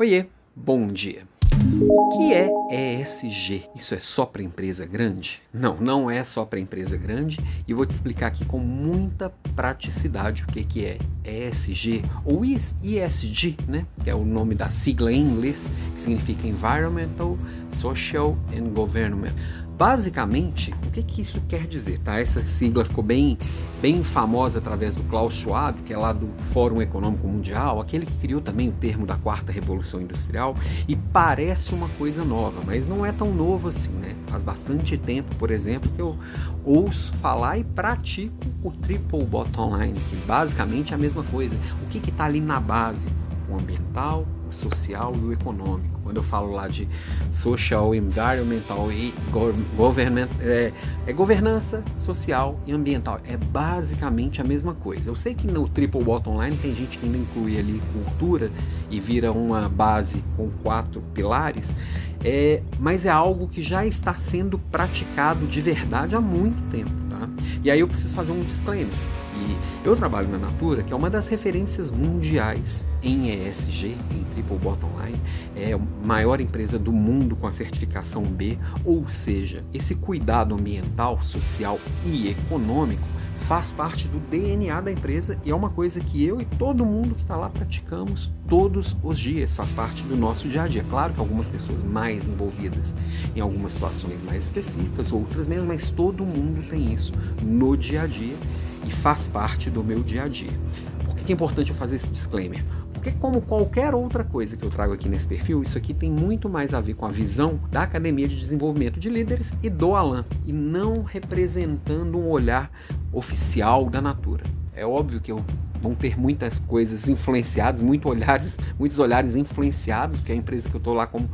Oiê, bom dia. O que é ESG? Isso é só para empresa grande? Não, não é só para empresa grande e vou te explicar aqui com muita praticidade o que, que é ESG ou ESG, né? Que é o nome da sigla em inglês, que significa Environmental, Social and Government. Basicamente, o que, que isso quer dizer? Tá? Essa sigla ficou bem, bem famosa através do Klaus Schwab, que é lá do Fórum Econômico Mundial, aquele que criou também o termo da quarta revolução industrial, e parece uma coisa nova, mas não é tão novo assim, né? Faz bastante tempo, por exemplo, que eu ouço falar e pratico o triple bottom line, que basicamente é a mesma coisa. O que está ali na base? O ambiental, o social e o econômico quando eu falo lá de social, environmental e government, é, é governança social e ambiental. É basicamente a mesma coisa. Eu sei que no triple bottom line tem gente que ainda inclui ali cultura e vira uma base com quatro pilares, é, mas é algo que já está sendo praticado de verdade há muito tempo. Tá? E aí eu preciso fazer um disclaimer eu trabalho na Natura, que é uma das referências mundiais em ESG, em Triple Bottom Line, é a maior empresa do mundo com a certificação B, ou seja, esse cuidado ambiental, social e econômico faz parte do DNA da empresa e é uma coisa que eu e todo mundo que está lá praticamos todos os dias, faz parte do nosso dia a dia. Claro que algumas pessoas mais envolvidas em algumas situações mais específicas, outras menos, mas todo mundo tem isso no dia a dia e faz parte do meu dia a dia. Por que é importante eu fazer esse disclaimer? Porque, como qualquer outra coisa que eu trago aqui nesse perfil, isso aqui tem muito mais a ver com a visão da Academia de Desenvolvimento de Líderes e do Alan, e não representando um olhar oficial da Natura. É óbvio que eu vão ter muitas coisas influenciadas, muito olhares, muitos olhares influenciados, porque é a empresa que eu estou lá como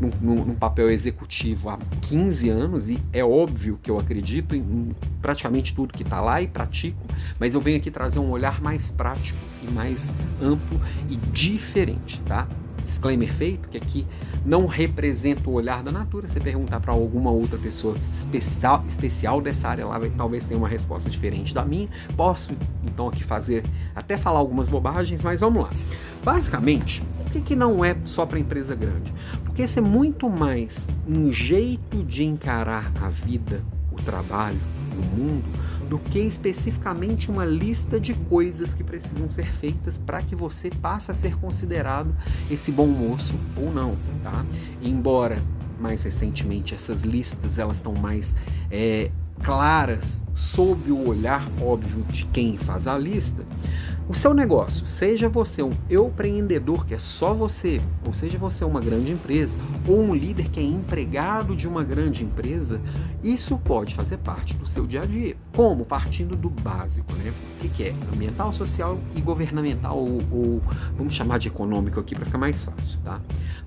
num, papel executivo há 15 anos e é óbvio que eu acredito em praticamente tudo que está lá e pratico, mas eu venho aqui trazer um olhar mais prático e mais amplo e diferente, tá? Disclaimer feito, que aqui não representa o olhar da natura. Você perguntar para alguma outra pessoa especial, especial dessa área lá, talvez tenha uma resposta diferente da minha. Posso então aqui fazer, até falar algumas bobagens, mas vamos lá. Basicamente, por que, que não é só para empresa grande? Porque esse é muito mais um jeito de encarar a vida, o trabalho, o mundo do que especificamente uma lista de coisas que precisam ser feitas para que você passe a ser considerado esse bom moço ou não, tá? Embora mais recentemente essas listas elas estão mais é, claras sob o olhar óbvio de quem faz a lista, o seu negócio, seja você um empreendedor que é só você, ou seja você uma grande empresa, ou um líder que é empregado de uma grande empresa, isso pode fazer parte do seu dia a dia. Como? Partindo do básico, né? O que, que é? Ambiental, social e governamental, ou, ou vamos chamar de econômico aqui para ficar mais fácil, tá?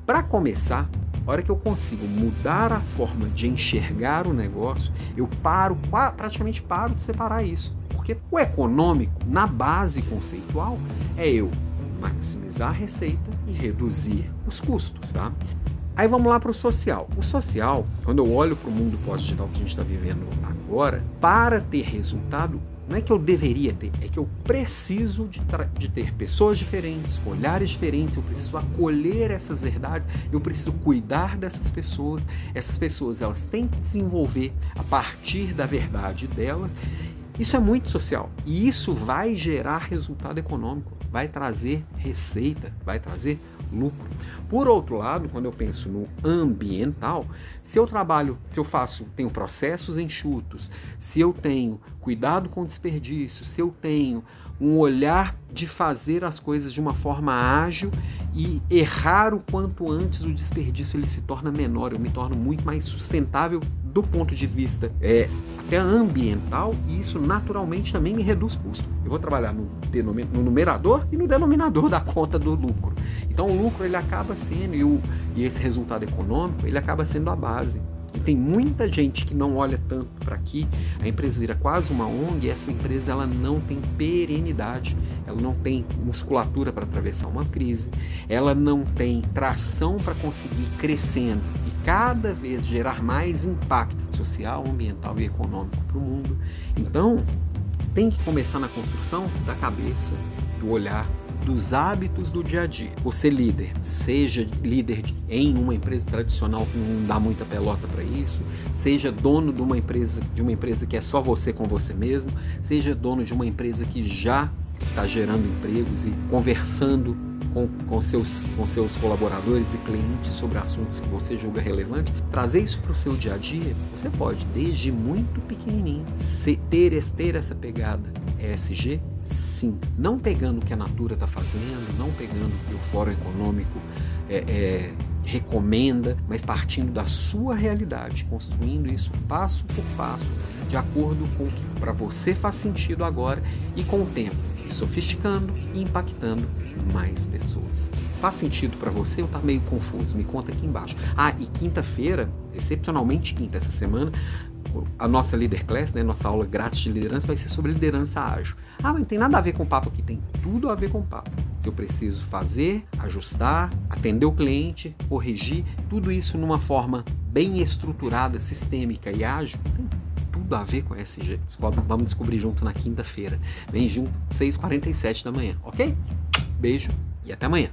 Para começar, a hora que eu consigo mudar a forma de enxergar o negócio, eu paro, praticamente paro de separar isso. Porque o econômico, na base conceitual, é eu maximizar a receita e reduzir os custos, tá? Aí vamos lá para o social. O social, quando eu olho para o mundo pós-digital que a gente está vivendo agora, para ter resultado, não é que eu deveria ter, é que eu preciso de, de, ter pessoas diferentes, olhares diferentes, eu preciso acolher essas verdades, eu preciso cuidar dessas pessoas. Essas pessoas elas têm que desenvolver a partir da verdade delas. Isso é muito social e isso vai gerar resultado econômico, vai trazer receita, vai trazer lucro. Por outro lado, quando eu penso no ambiental, se eu trabalho, se eu faço, tenho processos enxutos, se eu tenho cuidado com desperdício, se eu tenho um olhar de fazer as coisas de uma forma ágil e errar o quanto antes o desperdício ele se torna menor, eu me torno muito mais sustentável do ponto de vista é, até ambiental e isso naturalmente também me reduz custo. Eu vou trabalhar no, no numerador e no denominador da conta do lucro. Então o lucro ele acaba sendo e, o, e esse resultado econômico ele acaba sendo a base. Tem muita gente que não olha tanto para aqui. A empresa vira quase uma ONG e essa empresa ela não tem perenidade, ela não tem musculatura para atravessar uma crise, ela não tem tração para conseguir crescendo e cada vez gerar mais impacto social, ambiental e econômico para o mundo. Então, tem que começar na construção da cabeça, do olhar dos hábitos do dia a dia. Você líder, seja líder em uma empresa tradicional que não dá muita pelota para isso, seja dono de uma empresa de uma empresa que é só você com você mesmo, seja dono de uma empresa que já está gerando empregos e conversando com, com, seus, com seus colaboradores e clientes sobre assuntos que você julga relevante, trazer isso para o seu dia a dia, você pode, desde muito pequenininho, ter, ter essa pegada ESG, sim. Não pegando o que a Natura está fazendo, não pegando o que o Fórum Econômico é, é, recomenda, mas partindo da sua realidade, construindo isso passo por passo, de acordo com o que para você faz sentido agora e com o tempo, e sofisticando e impactando mais pessoas. Faz sentido para você ou tá meio confuso? Me conta aqui embaixo. Ah, e quinta-feira, excepcionalmente quinta essa semana, a nossa Leader Class, né, nossa aula grátis de liderança, vai ser sobre liderança ágil. Ah, mas não tem nada a ver com papo aqui, tem tudo a ver com papo. Se eu preciso fazer, ajustar, atender o cliente, corrigir, tudo isso numa forma bem estruturada, sistêmica e ágil, tem tudo a ver com SG. Vamos descobrir junto na quinta-feira. Vem junto, 6h47 da manhã, ok? Beijo e até amanhã.